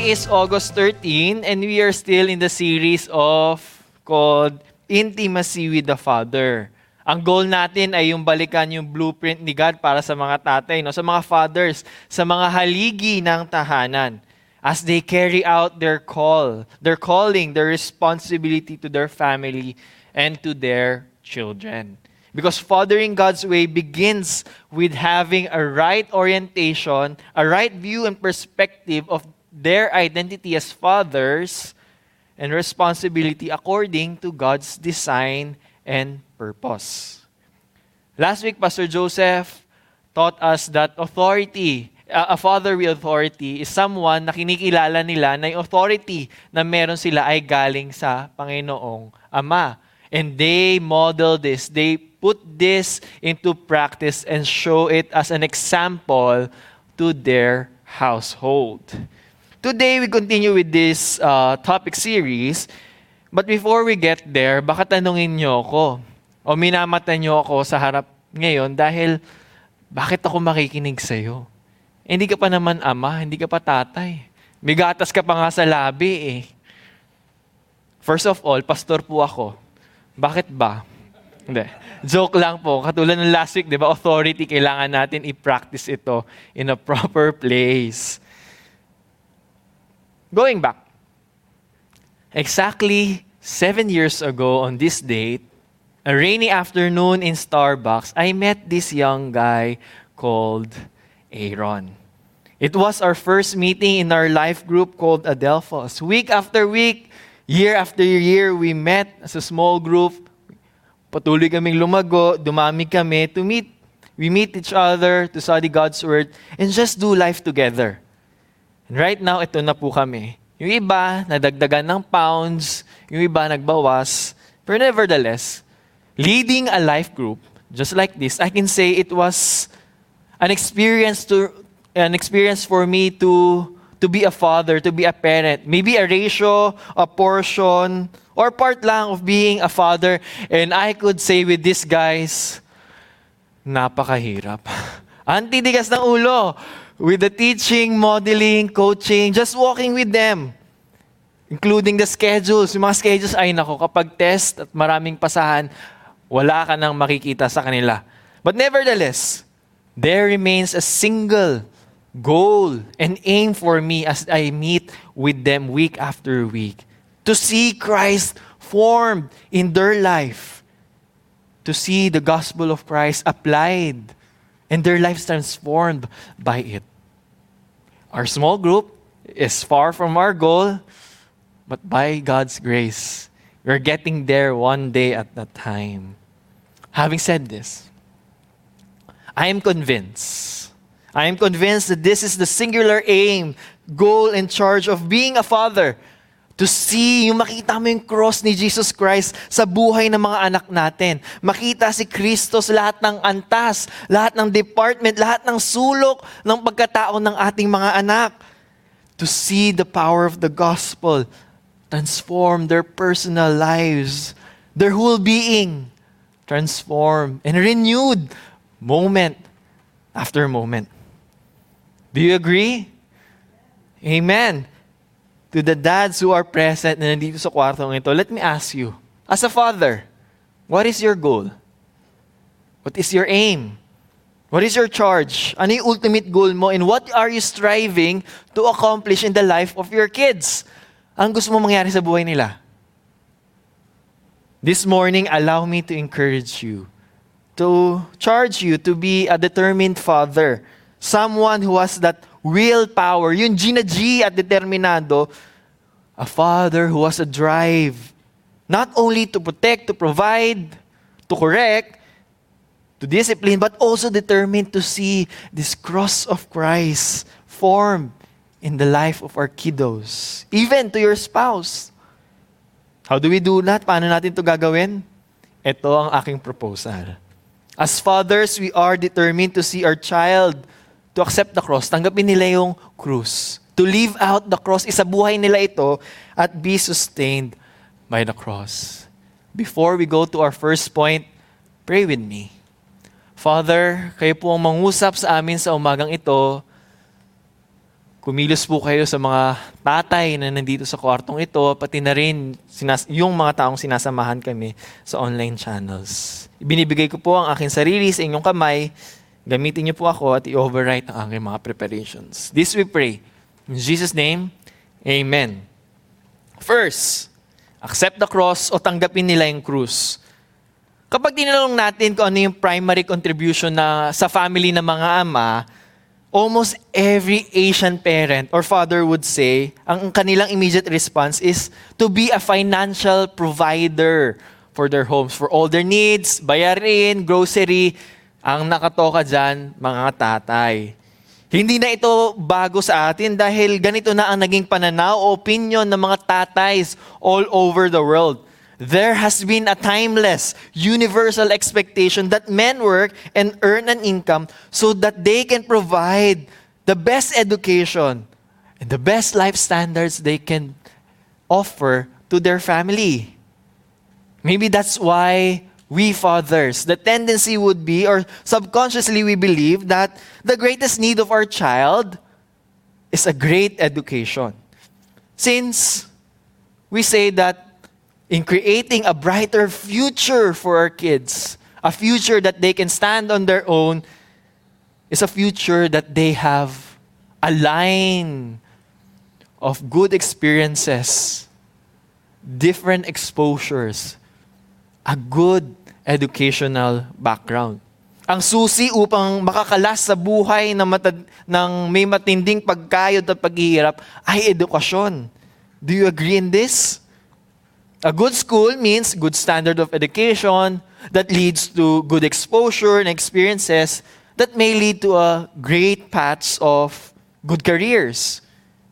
Is August 13 and we are still in the series of called Intimacy with the Father. Ang goal natin ay yung balikan yung blueprint ni God para sa mga tatay, no? sa mga fathers, sa mga haligi ng tahanan as they carry out their call, their calling, their responsibility to their family and to their children. Because fathering God's way begins with having a right orientation, a right view and perspective of their identity as fathers and responsibility according to God's design and purpose. Last week, Pastor Joseph taught us that authority, a father with authority, is someone na kinikilala nila na yung authority na meron sila ay galing sa Panginoong Ama. And they model this. They put this into practice and show it as an example to their household. Today, we continue with this uh, topic series. But before we get there, baka tanungin nyo ako, o minamata nyo ako sa harap ngayon dahil bakit ako makikinig sa'yo? Eh, hindi ka pa naman ama, hindi ka pa tatay. May gatas ka pa nga sa labi eh. First of all, pastor po ako. Bakit ba? Hindi. Joke lang po. Katulad ng last week, di ba, authority, kailangan natin i-practice ito in a proper place. Going back, exactly seven years ago on this date, a rainy afternoon in Starbucks, I met this young guy called Aaron. It was our first meeting in our life group called Adelphos. Week after week, year after year, we met as a small group. Patuloy kaming lumago, dumami kami to meet. We meet each other to study God's Word and just do life together. And right now, ito na po kami. Yung iba, nadagdagan ng pounds. Yung iba, nagbawas. But nevertheless, leading a life group, just like this, I can say it was an experience to an experience for me to to be a father, to be a parent. Maybe a ratio, a portion, or part lang of being a father. And I could say with these guys, napakahirap. Antidigas ng ulo. With the teaching, modeling, coaching, just walking with them. Including the schedules. Yung mga schedules, ay nako, kapag test at maraming pasahan, wala ka nang makikita sa kanila. But nevertheless, there remains a single goal and aim for me as I meet with them week after week. To see Christ formed in their life. To see the gospel of Christ applied and their lives transformed by it. Our small group is far from our goal, but by God's grace, we're getting there one day at a time. Having said this, I am convinced. I am convinced that this is the singular aim, goal, and charge of being a father. To see, yung makita mo yung cross ni Jesus Christ sa buhay ng mga anak natin. Makita si Kristo sa lahat ng antas, lahat ng department, lahat ng sulok ng pagkatao ng ating mga anak. To see the power of the gospel transform their personal lives, their whole being transformed and renewed moment after moment. Do you agree? Amen. To the dads who are present na nandito sa kwartong ito, let me ask you, as a father, what is your goal? What is your aim? What is your charge? Ano yung ultimate goal mo? And what are you striving to accomplish in the life of your kids? Ang gusto mo mangyari sa buhay nila? This morning, allow me to encourage you, to charge you to be a determined father, someone who has that willpower, yung G na G at determinado, a father who has a drive, not only to protect, to provide, to correct, to discipline, but also determined to see this cross of Christ formed in the life of our kiddos, even to your spouse. How do we do that? Paano natin to gagawin? Ito ang aking proposal. As fathers, we are determined to see our child to accept the cross, tanggapin nila yung cross. To live out the cross, isa buhay nila ito at be sustained by the cross. Before we go to our first point, pray with me. Father, kayo po ang mangusap sa amin sa umagang ito. kumilos po kayo sa mga tatay na nandito sa kwartong ito, pati na rin sinas- yung mga taong sinasamahan kami sa online channels. Ibinibigay ko po ang aking sarili sa inyong kamay. Gamitin niyo po ako at i-overwrite ang aking mga preparations. This we pray. In Jesus' name, Amen. First, accept the cross o tanggapin nila yung krus. Kapag tinanong natin kung ano yung primary contribution na sa family ng mga ama, almost every Asian parent or father would say, ang kanilang immediate response is to be a financial provider for their homes, for all their needs, bayarin, grocery, ang nakatoka dyan, mga tatay. Hindi na ito bago sa atin dahil ganito na ang naging pananaw o opinion ng mga tatays all over the world. There has been a timeless, universal expectation that men work and earn an income so that they can provide the best education and the best life standards they can offer to their family. Maybe that's why we fathers, the tendency would be, or subconsciously we believe, that the greatest need of our child is a great education. Since we say that in creating a brighter future for our kids, a future that they can stand on their own, is a future that they have a line of good experiences, different exposures, a good educational background. Ang susi upang makakalas sa buhay na matad- ng may matinding pagkayod at paghihirap ay edukasyon. Do you agree in this? A good school means good standard of education that leads to good exposure and experiences that may lead to a great paths of good careers.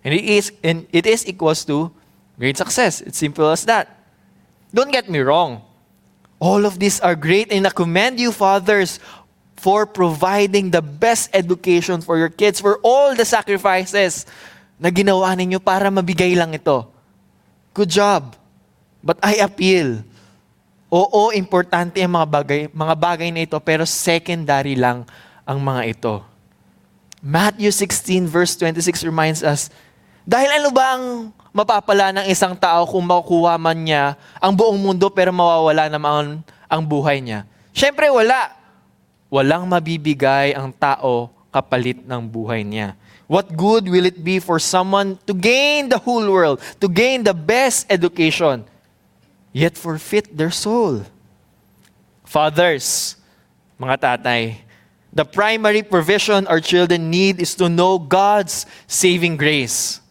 And it is, and it is equals to great success. It's simple as that. Don't get me wrong. All of these are great and I commend you, fathers, for providing the best education for your kids, for all the sacrifices na ginawa ninyo para mabigay lang ito. Good job. But I appeal. Oo, importante ang mga bagay, mga bagay na ito, pero secondary lang ang mga ito. Matthew 16 verse 26 reminds us, dahil ano ba ang mapapala ng isang tao kung makukuha man niya ang buong mundo pero mawawala naman ang buhay niya? Siyempre wala. Walang mabibigay ang tao kapalit ng buhay niya. What good will it be for someone to gain the whole world, to gain the best education, yet forfeit their soul? Fathers, mga tatay, the primary provision our children need is to know God's saving grace.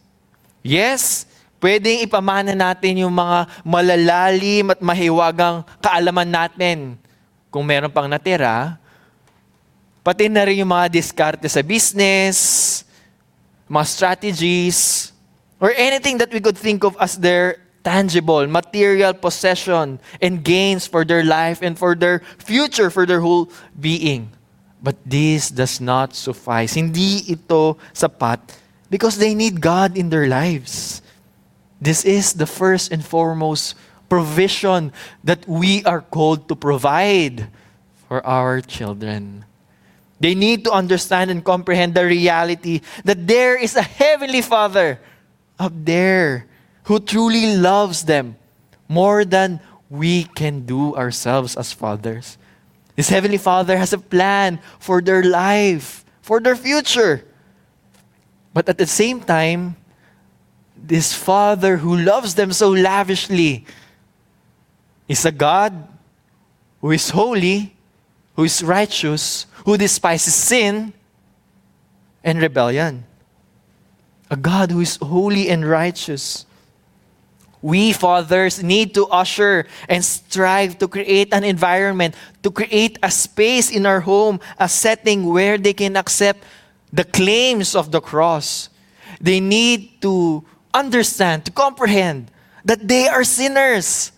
Yes, pwedeng ipamana natin yung mga malalalim at mahiwagang kaalaman natin kung meron pang natira, pati na rin yung mga diskarte sa business, mga strategies, or anything that we could think of as their tangible, material possession and gains for their life and for their future, for their whole being. But this does not suffice. Hindi ito sapat because they need God in their lives. This is the first and foremost provision that we are called to provide for our children. They need to understand and comprehend the reality that there is a heavenly Father up there who truly loves them more than we can do ourselves as fathers. This Heavenly Father has a plan for their life, for their future. But at the same time, this Father who loves them so lavishly is a God who is holy, who is righteous, who despises sin and rebellion. A God who is holy and righteous. We fathers need to usher and strive to create an environment, to create a space in our home, a setting where they can accept the claims of the cross. They need to understand, to comprehend that they are sinners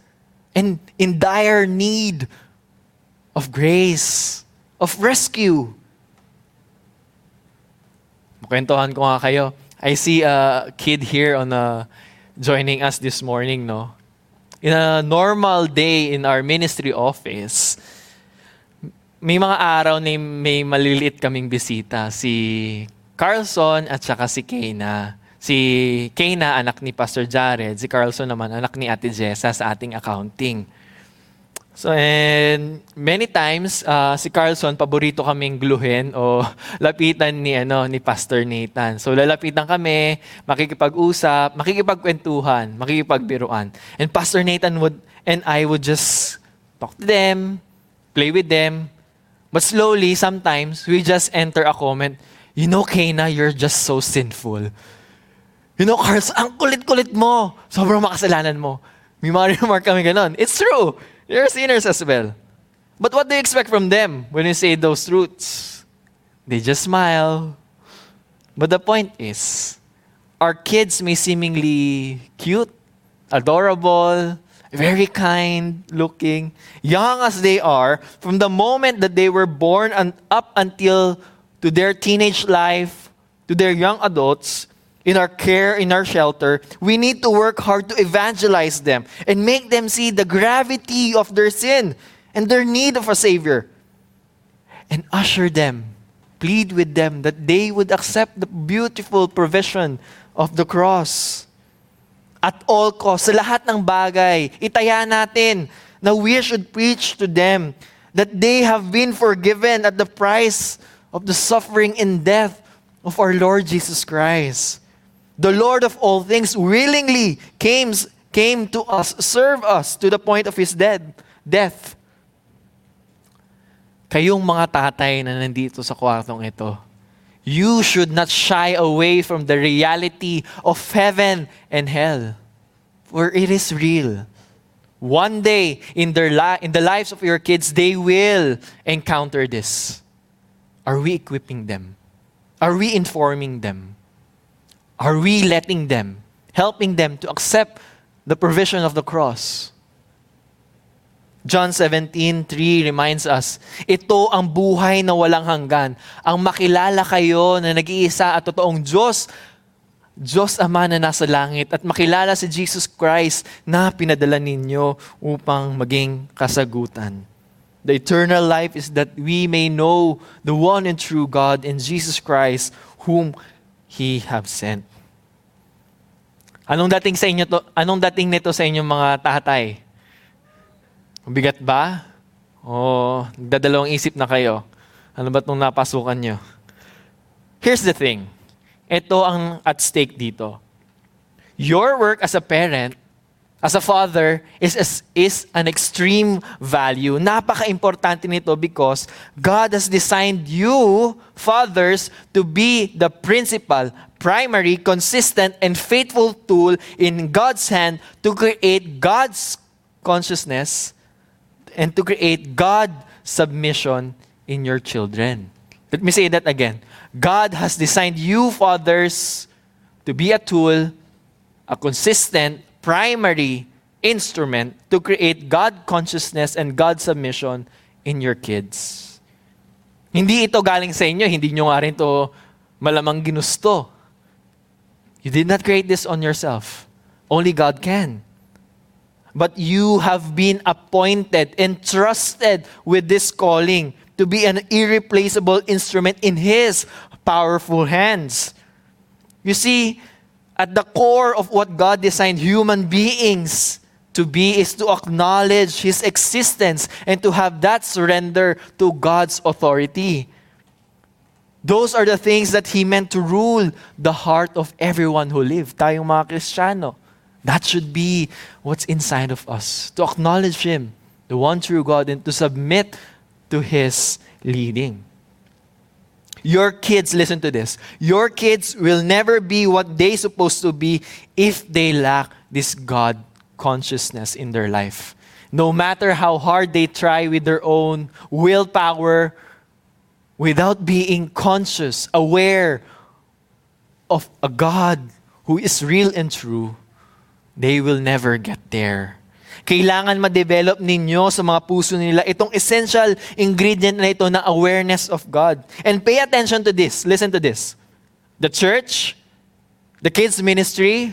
and in dire need of grace, of rescue. Makwentuhan ko nga kayo. I see a kid here on a, joining us this morning, no? In a normal day in our ministry office, may mga araw na may maliliit kaming bisita. Si Carlson at saka si Kayna. Si Kayna, anak ni Pastor Jared. Si Carlson naman, anak ni Ate Jessa sa ating accounting. So, and many times, uh, si Carlson, paborito kaming gluhin o lapitan ni, ano, ni Pastor Nathan. So, lalapitan kami, makikipag-usap, makikipagkwentuhan, makikipagbiruan. And Pastor Nathan would, and I would just talk to them, play with them. But slowly, sometimes, we just enter a comment, you know, Kena, you're just so sinful. You know, Carlson, ang kulit-kulit mo. Sobrang makasalanan mo. May mga remark kami ganun. It's true. They're sinners as well. But what do you expect from them when you say those truths? They just smile. But the point is, our kids may seemingly cute, adorable, very kind looking, young as they are, from the moment that they were born and up until to their teenage life, to their young adults, in our care, in our shelter, we need to work hard to evangelize them and make them see the gravity of their sin and their need of a Savior. And usher them, plead with them that they would accept the beautiful provision of the cross. At all costs, sa lahat ng bagay, itaya natin na we should preach to them that they have been forgiven at the price of the suffering and death of our Lord Jesus Christ the Lord of all things willingly came, came to us, serve us to the point of His dead, death. Kayong mga tatay na nandito sa kwartong ito, you should not shy away from the reality of heaven and hell. For it is real. One day in, their li- in the lives of your kids, they will encounter this. Are we equipping them? Are we informing them? Are we letting them, helping them to accept the provision of the cross? John 17:3 reminds us, ito ang buhay na walang hanggan, ang makilala kayo na nag-iisa at totoong Diyos, Diyos Ama na nasa langit, at makilala si Jesus Christ na pinadala ninyo upang maging kasagutan. The eternal life is that we may know the one and true God in Jesus Christ, whom He have sent. Anong dating sa inyo to? Anong dating nito sa inyong mga tatay? Bigat ba? O dadalawang isip na kayo? Ano ba itong napasukan nyo? Here's the thing. Ito ang at stake dito. Your work as a parent, as a father, is, is, is an extreme value. Napaka-importante nito because God has designed you, fathers, to be the principal, primary, consistent, and faithful tool in God's hand to create God's consciousness and to create God submission in your children. Let me say that again. God has designed you, fathers, to be a tool, a consistent, primary instrument to create God consciousness and God submission in your kids. Hindi ito galing sa inyo, hindi nyo nga rin ito malamang ginusto. You did not create this on yourself. Only God can. But you have been appointed, entrusted with this calling to be an irreplaceable instrument in His powerful hands. You see, at the core of what God designed human beings to be is to acknowledge His existence and to have that surrender to God's authority. Those are the things that He meant to rule the heart of everyone who lived. Tayong mga Kristiyano. That should be what's inside of us. To acknowledge Him, the one true God, and to submit to His leading. Your kids, listen to this. Your kids will never be what they are supposed to be if they lack this God consciousness in their life. No matter how hard they try with their own willpower, without being conscious, aware of a God who is real and true, they will never get there. Kailangan ma-develop ninyo sa mga puso nila itong essential ingredient na ito na awareness of God. And pay attention to this. Listen to this. The church, the kids ministry,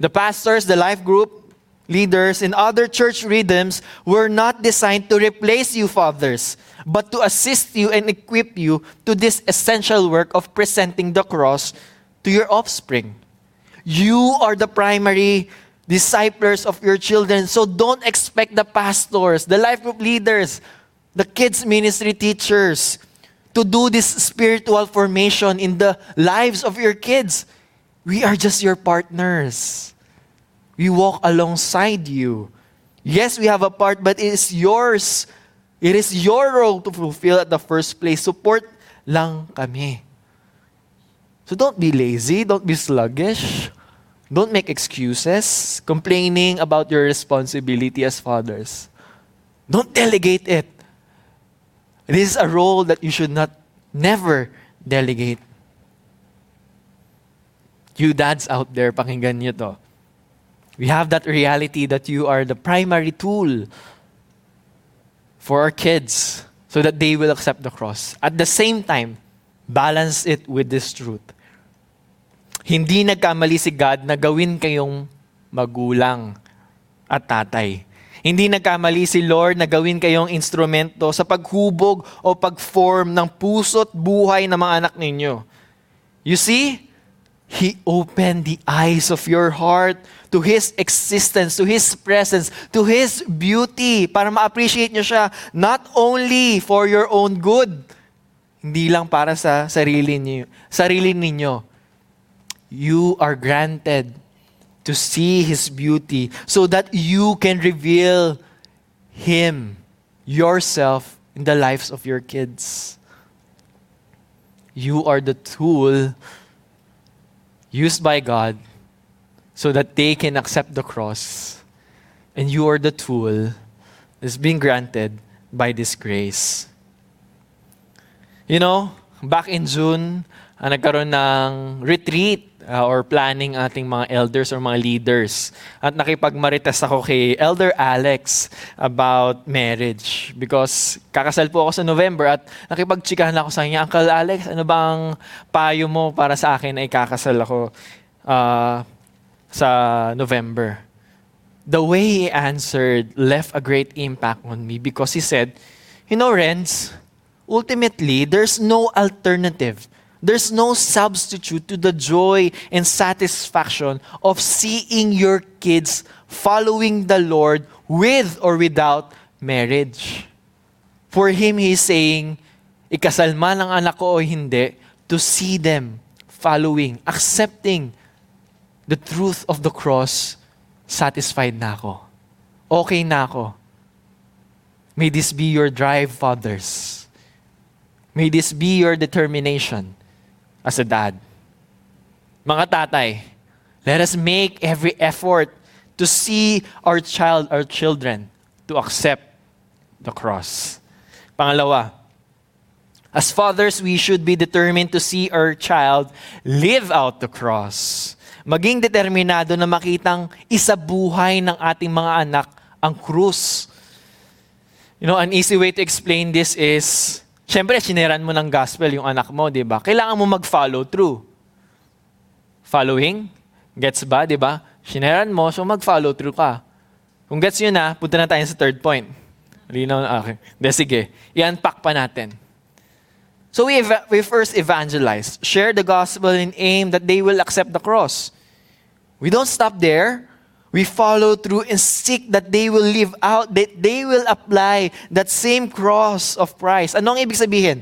the pastors, the life group, leaders and other church rhythms were not designed to replace you, fathers, but to assist you and equip you to this essential work of presenting the cross to your offspring. You are the primary disciples of your children, so don't expect the pastors, the life group leaders, the kids' ministry teachers to do this spiritual formation in the lives of your kids. We are just your partners. We walk alongside you. Yes, we have a part, but it is yours. It is your role to fulfill at the first place. Support lang kami. So don't be lazy, don't be sluggish. Don't make excuses, complaining about your responsibility as fathers. Don't delegate it. This is a role that you should not never delegate. You dads out there, pakinggan niyo to. We have that reality that you are the primary tool for our kids so that they will accept the cross. At the same time, balance it with this truth. Hindi nagkamali si God na gawin kayong magulang at tatay. Hindi nagkamali si Lord na gawin kayong instrumento sa paghubog o pagform ng puso't buhay ng mga anak ninyo. You see, He opened the eyes of your heart to His existence, to His presence, to His beauty para ma-appreciate nyo siya not only for your own good, hindi lang para sa sarili niyo, sarili ninyo. You are granted to see His beauty so that you can reveal Him, yourself, in the lives of your kids. You are the tool used by God so that they can accept the cross. And you are the tool that's being granted by this grace. You know, back in June, uh, nagkaroon ng retreat uh, or planning ating mga elders or mga leaders. At nakipagmarites ako kay Elder Alex about marriage because kakasal po ako sa November at nakipagtsikahan ako sa kanya, Uncle Alex, ano bang payo mo para sa akin ay kakasal ako uh, sa November? The way he answered left a great impact on me because he said, you know, Renz, ultimately, there's no alternative There's no substitute to the joy and satisfaction of seeing your kids following the Lord with or without marriage. For him, he's saying, ikasal man ang anak ko o hindi, to see them following, accepting the truth of the cross, satisfied na ako. Okay na ako. May this be your drive, fathers. May this be your determination as a dad. Mga tatay, let us make every effort to see our child, our children, to accept the cross. Pangalawa, as fathers, we should be determined to see our child live out the cross. Maging determinado na makitang isabuhay ng ating mga anak ang krus. You know, an easy way to explain this is Siyempre, sineran mo ng gospel yung anak mo, di ba? Kailangan mo mag-follow through. Following? Gets ba, di ba? Sineran mo, so mag-follow through ka. Kung gets nyo na, punta na tayo sa third point. Linaw na, okay. De, sige. I-unpack pa natin. So we, ev- we first evangelize, share the gospel in aim that they will accept the cross. We don't stop there we follow through and seek that they will live out, that they will apply that same cross of Christ. Anong ibig sabihin?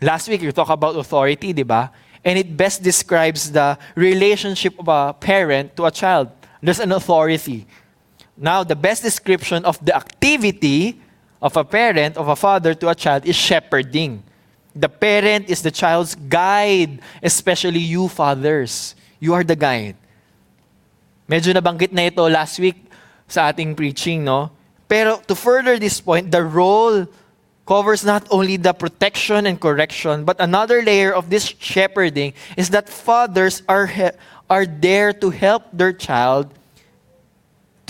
Last week, we talked about authority, di ba? And it best describes the relationship of a parent to a child. There's an authority. Now, the best description of the activity of a parent, of a father to a child, is shepherding. The parent is the child's guide, especially you fathers. You are the guide. Medyo nabanggit na ito last week sa ating preaching, no? Pero to further this point, the role covers not only the protection and correction, but another layer of this shepherding is that fathers are, are there to help their child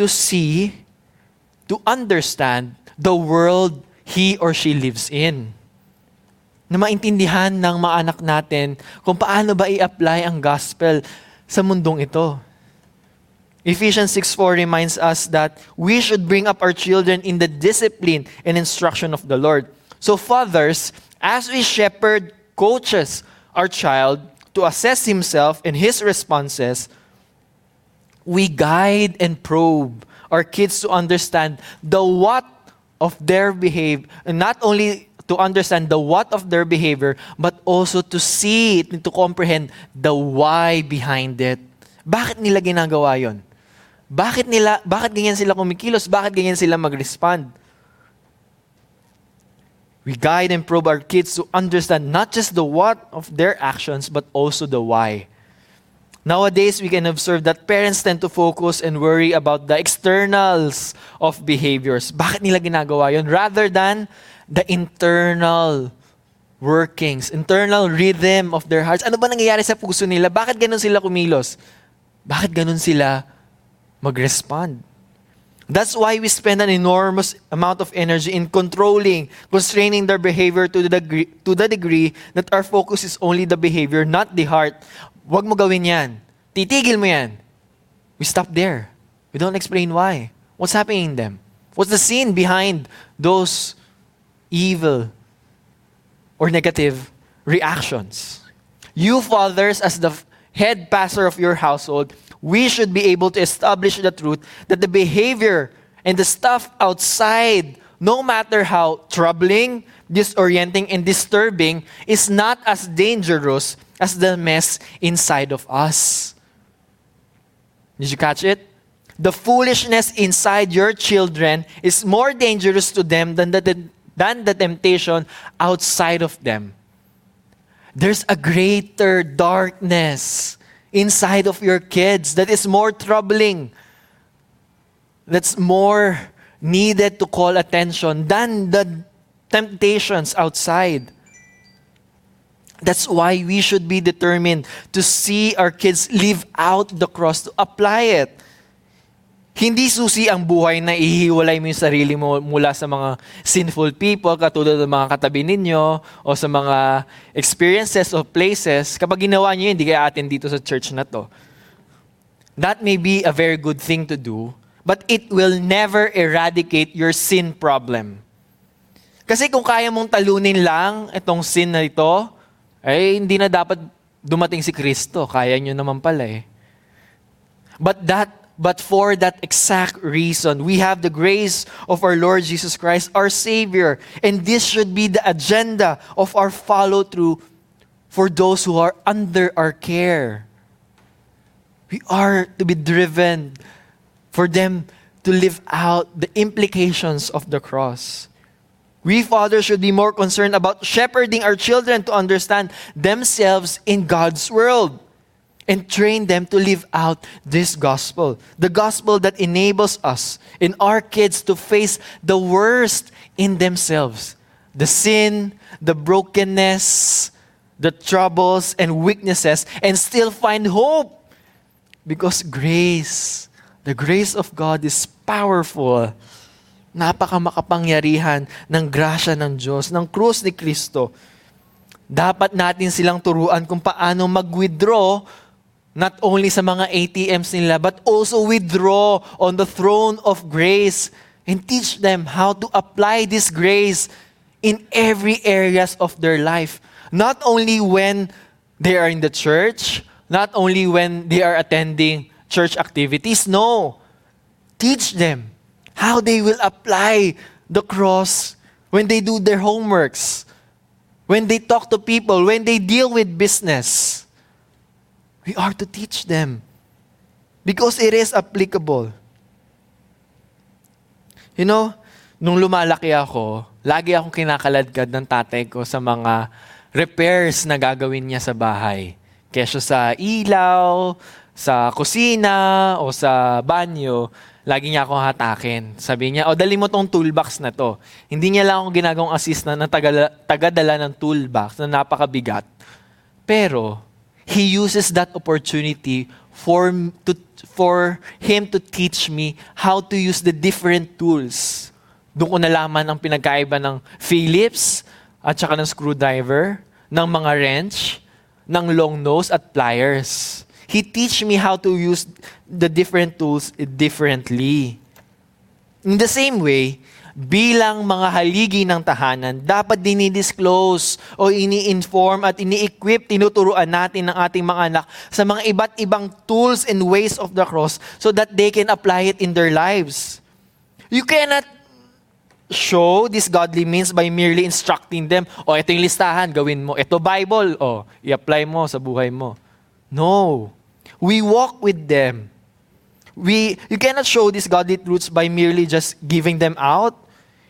to see, to understand the world he or she lives in. Na maintindihan ng mga anak natin kung paano ba i-apply ang gospel sa mundong ito. Ephesians 6:4 reminds us that we should bring up our children in the discipline and instruction of the Lord. So fathers, as we shepherd coaches our child to assess himself and his responses, we guide and probe our kids to understand the what of their behavior, and not only to understand the what of their behavior, but also to see it and to comprehend the why behind it. Bakit nila ginagawa yon? Bakit nila, bakit ganyan sila kumikilos? Bakit ganyan sila mag-respond? We guide and probe our kids to understand not just the what of their actions, but also the why. Nowadays, we can observe that parents tend to focus and worry about the externals of behaviors. Bakit nila ginagawa yon? Rather than the internal workings, internal rhythm of their hearts. Ano ba nangyayari sa puso nila? Bakit ganun sila kumilos? Bakit ganun sila mag-respond? That's why we spend an enormous amount of energy in controlling, constraining their behavior to the degree, to the degree that our focus is only the behavior, not the heart. Huwag mo gawin yan. Titigil mo yan. We stop there. We don't explain why. What's happening in them? What's the scene behind those evil or negative reactions. You fathers, as the head pastor of your household, we should be able to establish the truth that the behavior and the stuff outside, no matter how troubling, disorienting, and disturbing, is not as dangerous as the mess inside of us. Did you catch it? The foolishness inside your children is more dangerous to them than the, than the temptation outside of them. There's a greater darkness inside of your kids that is more troubling, that's more needed to call attention than the temptations outside. That's why we should be determined to see our kids live out the cross, to apply it. Hindi susi ang buhay na ihiwalay mo yung sarili mo mula sa mga sinful people, katulad ng mga katabi ninyo, o sa mga experiences o places. Kapag ginawa niyo yun, hindi kaya atin dito sa church na to. That may be a very good thing to do, but it will never eradicate your sin problem. Kasi kung kaya mong talunin lang itong sin na ito, ay hindi na dapat dumating si Kristo. Kaya nyo naman pala eh. But that But for that exact reason, we have the grace of our Lord Jesus Christ, our Savior. And this should be the agenda of our follow through for those who are under our care. We are to be driven for them to live out the implications of the cross. We fathers should be more concerned about shepherding our children to understand themselves in God's world and train them to live out this gospel. The gospel that enables us and our kids to face the worst in themselves the sin, the brokenness, the troubles, and weaknesses, and still find hope. Because grace, the grace of God is powerful. Napaka makapangyarihan ng grasya ng Diyos, ng krus ni Kristo. Dapat natin silang turuan kung paano mag-withdraw not only sa mga ATMs nila, but also withdraw on the throne of grace and teach them how to apply this grace in every areas of their life. Not only when they are in the church, not only when they are attending church activities, no. Teach them how they will apply the cross when they do their homeworks, when they talk to people, when they deal with business. We are to teach them because it is applicable. You know, nung lumalaki ako, lagi akong kinakaladkad ng tatay ko sa mga repairs na gagawin niya sa bahay. Kesyo sa ilaw, sa kusina, o sa banyo, lagi niya akong hatakin. Sabi niya, o dali mo tong toolbox na to. Hindi niya lang ako ginagawang assist na, na tagadala, tagadala ng toolbox na napakabigat. Pero, He uses that opportunity for, to, for Him to teach me how to use the different tools. Doon ko nalaman ang pinagkaiba ng Phillips at saka ng screwdriver, ng mga wrench, ng long nose at pliers. He teach me how to use the different tools differently. In the same way, bilang mga haligi ng tahanan, dapat dinidisclose o ini-inform at ini-equip, tinuturuan natin ng ating mga anak sa mga iba't ibang tools and ways of the cross so that they can apply it in their lives. You cannot show these godly means by merely instructing them, o oh, ito yung listahan, gawin mo. Ito Bible, o oh, i-apply mo sa buhay mo. No. We walk with them. We, you cannot show these godly truths by merely just giving them out.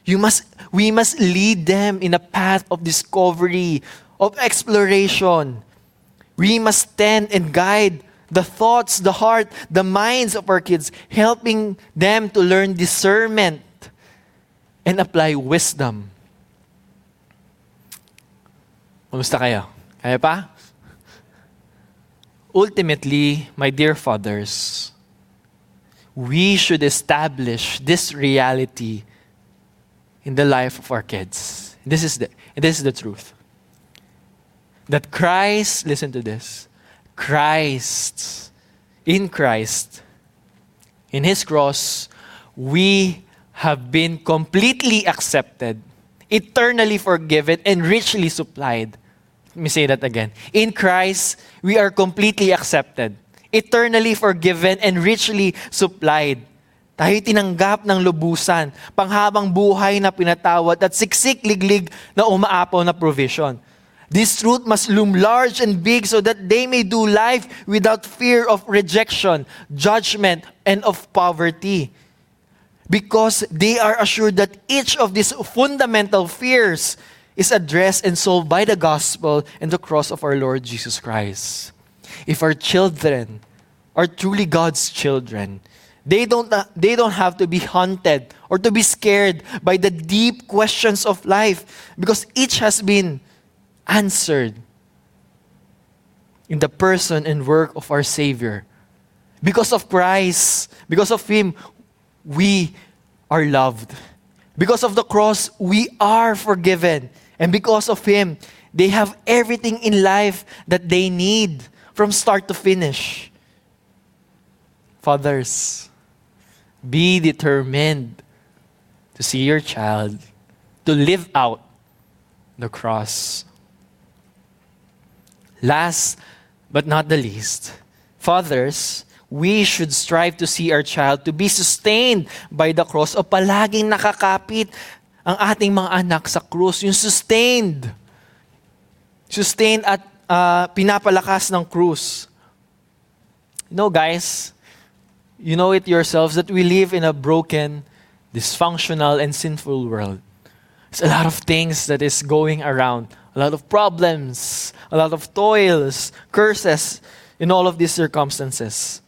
You must, we must lead them in a path of discovery, of exploration. We must stand and guide the thoughts, the heart, the minds of our kids, helping them to learn discernment and apply wisdom. Kumusta kayo? Kaya pa? Ultimately, my dear fathers, we should establish this reality in the life of our kids. This is the, this is the truth. That Christ, listen to this, Christ, in Christ, in His cross, we have been completely accepted, eternally forgiven, and richly supplied. Let me say that again. In Christ, we are completely accepted, eternally forgiven, and richly supplied. Tayo tinanggap ng lubusan, panghabang buhay na pinatawad at siksik liglig na umaapaw na provision. This truth must loom large and big so that they may do life without fear of rejection, judgment, and of poverty. Because they are assured that each of these fundamental fears is addressed and solved by the gospel and the cross of our Lord Jesus Christ. If our children are truly God's children, They don't, uh, they don't have to be haunted or to be scared by the deep questions of life because each has been answered in the person and work of our Savior. Because of Christ, because of Him, we are loved. Because of the cross, we are forgiven. And because of Him, they have everything in life that they need from start to finish. Fathers, be determined to see your child to live out the cross. Last but not the least, fathers, we should strive to see our child to be sustained by the cross o palaging nakakapit ang ating mga anak sa krus, yung sustained. Sustained at uh, pinapalakas ng krus. You know, guys, you know it yourselves that we live in a broken, dysfunctional, and sinful world. There's a lot of things that is going around, a lot of problems, a lot of toils, curses in all of these circumstances.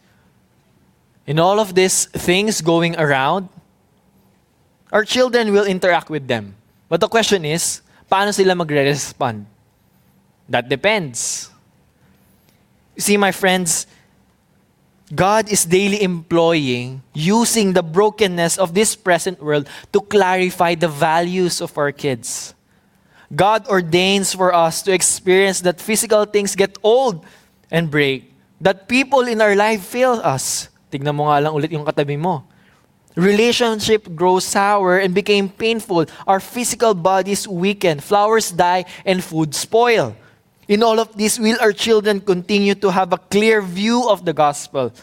In all of these things going around, our children will interact with them. But the question is, paano sila magre-respond? That depends. You see, my friends, God is daily employing, using the brokenness of this present world to clarify the values of our kids. God ordains for us to experience that physical things get old and break, that people in our life fail us. Tignan mo nga lang ulit yung katabi mo. Relationship grows sour and became painful. Our physical bodies weaken. Flowers die and food spoil. In all of this, will our children continue to have a clear view of the gospel?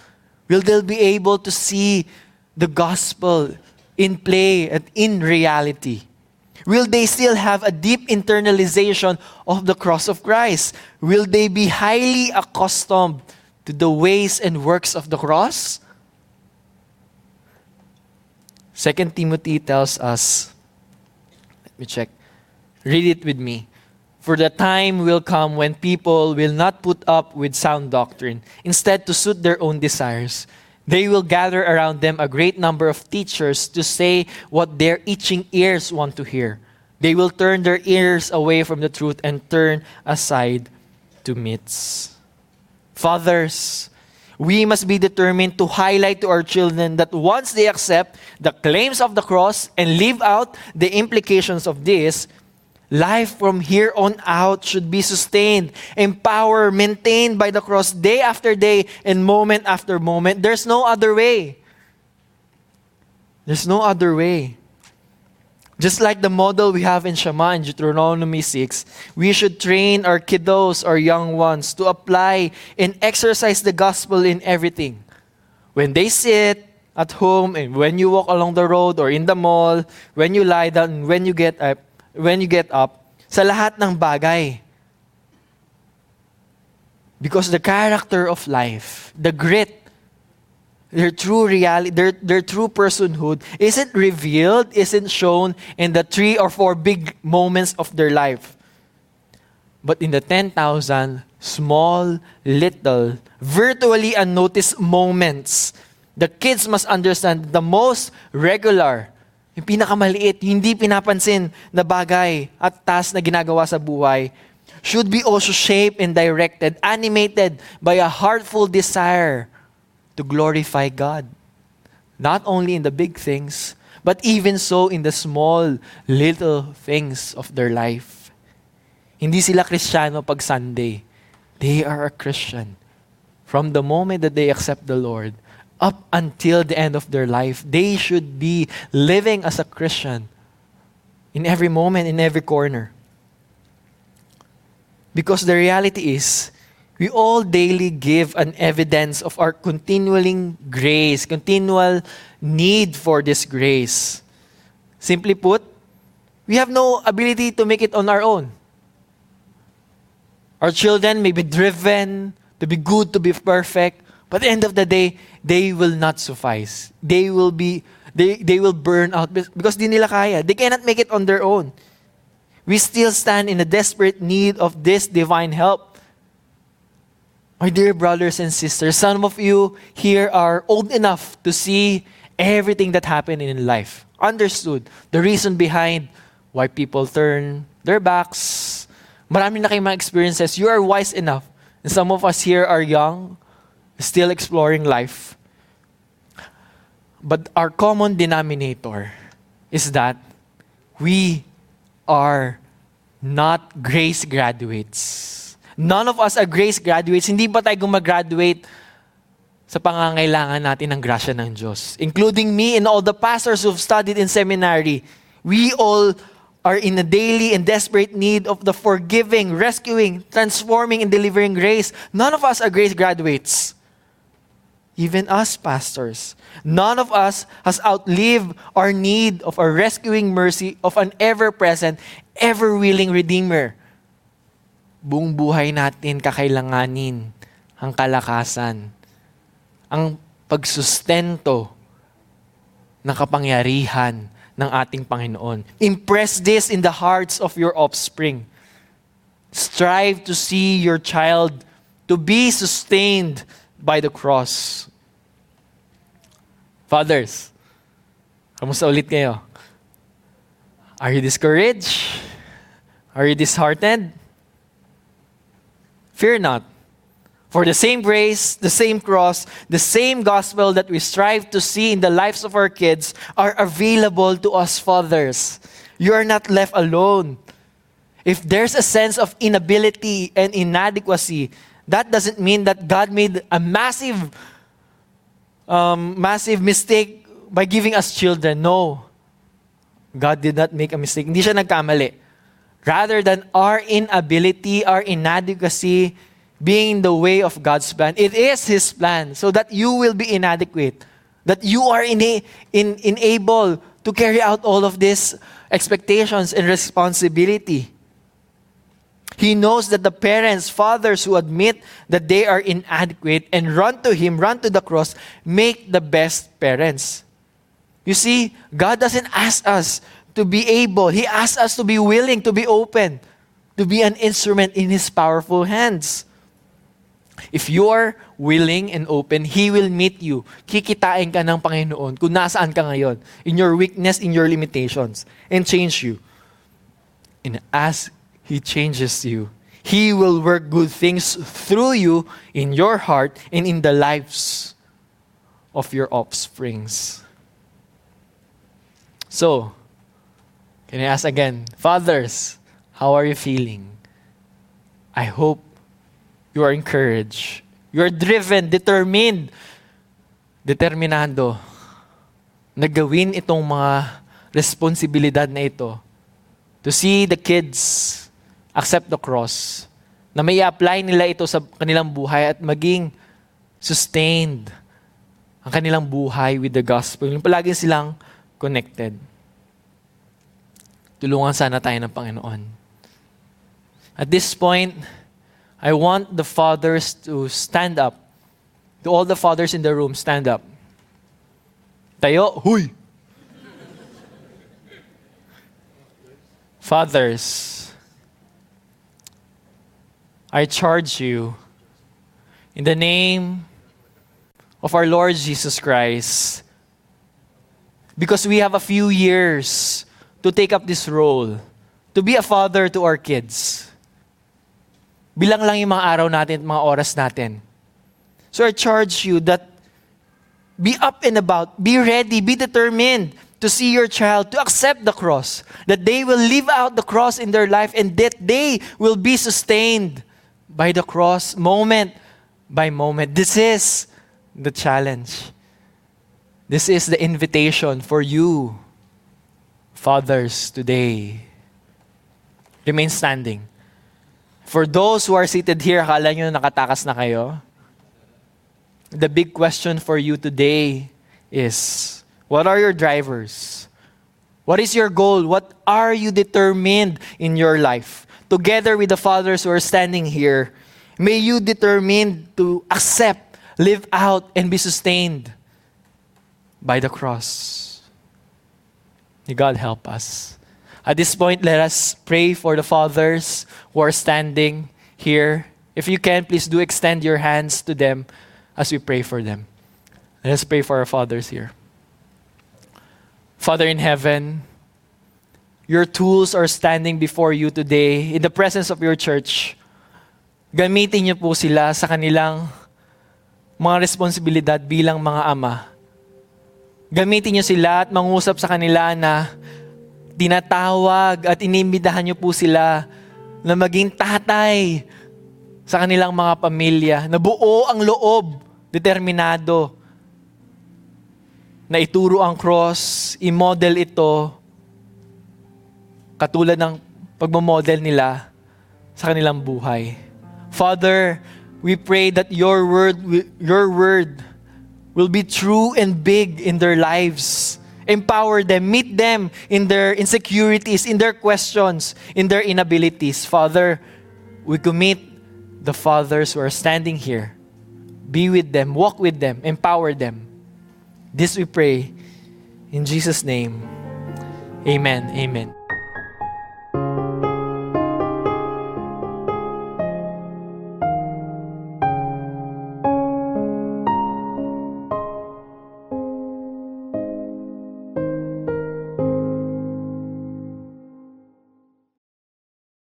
Will they be able to see the gospel in play and in reality? Will they still have a deep internalization of the cross of Christ? Will they be highly accustomed to the ways and works of the cross? Second Timothy tells us, let me check. Read it with me. For the time will come when people will not put up with sound doctrine. Instead, to suit their own desires, they will gather around them a great number of teachers to say what their itching ears want to hear. They will turn their ears away from the truth and turn aside to myths. Fathers, we must be determined to highlight to our children that once they accept the claims of the cross and live out the implications of this, Life from here on out should be sustained, empowered, maintained by the cross day after day and moment after moment. There's no other way. There's no other way. Just like the model we have in Shema in Deuteronomy 6, we should train our kiddos, our young ones, to apply and exercise the gospel in everything. When they sit at home and when you walk along the road or in the mall, when you lie down, when you get up, when you get up, sa lahat ng bagay. Because the character of life, the grit, their true reality, their, their true personhood isn't revealed, isn't shown in the three or four big moments of their life. But in the 10,000 small, little, virtually unnoticed moments, the kids must understand the most regular, yung pinakamaliit, hindi pinapansin na bagay at task na ginagawa sa buhay should be also shaped and directed, animated by a heartful desire to glorify God. Not only in the big things, but even so in the small, little things of their life. Hindi sila Kristiyano pag Sunday. They are a Christian. From the moment that they accept the Lord, up until the end of their life, they should be living as a Christian in every moment, in every corner. Because the reality is, we all daily give an evidence of our continuing grace, continual need for this grace. Simply put, we have no ability to make it on our own. Our children may be driven to be good, to be perfect, but at the end of the day, they will not suffice. They will be they, they will burn out because di nila kaya. They cannot make it on their own. We still stand in a desperate need of this divine help. My dear brothers and sisters, some of you here are old enough to see everything that happened in life. Understood the reason behind why people turn their backs. Marami na kayong mga experiences. You are wise enough. And some of us here are young, still exploring life. But our common denominator is that we are not grace graduates. None of us are grace graduates. Hindi ba tayo gumagraduate sa pangangailangan natin ng grasya ng Diyos? Including me and all the pastors who've studied in seminary. We all are in a daily and desperate need of the forgiving, rescuing, transforming, and delivering grace. None of us are grace graduates. Even us, pastors. None of us has outlived our need of a rescuing mercy of an ever-present, ever-willing Redeemer. Buong buhay natin kakailanganin ang kalakasan, ang pagsustento ng kapangyarihan ng ating Panginoon. Impress this in the hearts of your offspring. Strive to see your child to be sustained by the cross. Fathers, kamusta ulit kayo? Are you discouraged? Are you disheartened? Fear not. For the same grace, the same cross, the same gospel that we strive to see in the lives of our kids are available to us fathers. You are not left alone. If there's a sense of inability and inadequacy, that doesn't mean that God made a massive, um, massive mistake by giving us children. No. God did not make a mistake. Hindi siya nagkamali. Rather than our inability, our inadequacy being the way of God's plan, it is His plan so that you will be inadequate, that you are ina- in, unable to carry out all of these expectations and responsibility. He knows that the parents, fathers who admit that they are inadequate and run to Him, run to the cross, make the best parents. You see, God doesn't ask us to be able, He asks us to be willing, to be open, to be an instrument in His powerful hands. If you are willing and open, He will meet you. Kikitain ka ng Panginoon kung nasaan ka ngayon, in your weakness, in your limitations, and change you. And as He changes you. He will work good things through you in your heart and in the lives of your offsprings. So, can I ask again? Fathers, How are you feeling? I hope you are encouraged. You are driven, determined, determinado na gawin itong mga responsibilidad na ito to see the kids accept the cross, na may apply nila ito sa kanilang buhay at maging sustained ang kanilang buhay with the gospel. Yung palagi silang connected. Tulungan sana tayo ng Panginoon. At this point, I want the fathers to stand up. To all the fathers in the room, stand up. Tayo, huy! Fathers, I charge you in the name of our Lord Jesus Christ, because we have a few years to take up this role, to be a father to our kids. Bilang lang yung mga araw natin at mga oras natin. So I charge you that be up and about, be ready, be determined to see your child, to accept the cross, that they will live out the cross in their life and that they will be sustained by the cross moment by moment. This is the challenge. This is the invitation for you, fathers, today. Remain standing. For those who are seated here, akala nyo nakatakas na kayo? The big question for you today is, what are your drivers? What is your goal? What are you determined in your life? Together with the fathers who are standing here, may you determine to accept, live out, and be sustained by the cross. May God help us. At this point, let us pray for the fathers who are standing here. If you can, please do extend your hands to them as we pray for them. Let us pray for our fathers here. Father in heaven, your tools are standing before you today in the presence of your church. Gamitin niyo po sila sa kanilang mga responsibilidad bilang mga ama. Gamitin niyo sila at mangusap sa kanila na tinatawag at inimbidahan niyo po sila na maging tatay sa kanilang mga pamilya, na buo ang loob, determinado, na ituro ang cross, i-model ito, katulad ng pagmamodel nila sa kanilang buhay. Father, we pray that your word, your word will be true and big in their lives. Empower them, meet them in their insecurities, in their questions, in their inabilities. Father, we commit the fathers who are standing here. Be with them, walk with them, empower them. This we pray in Jesus' name. Amen. Amen.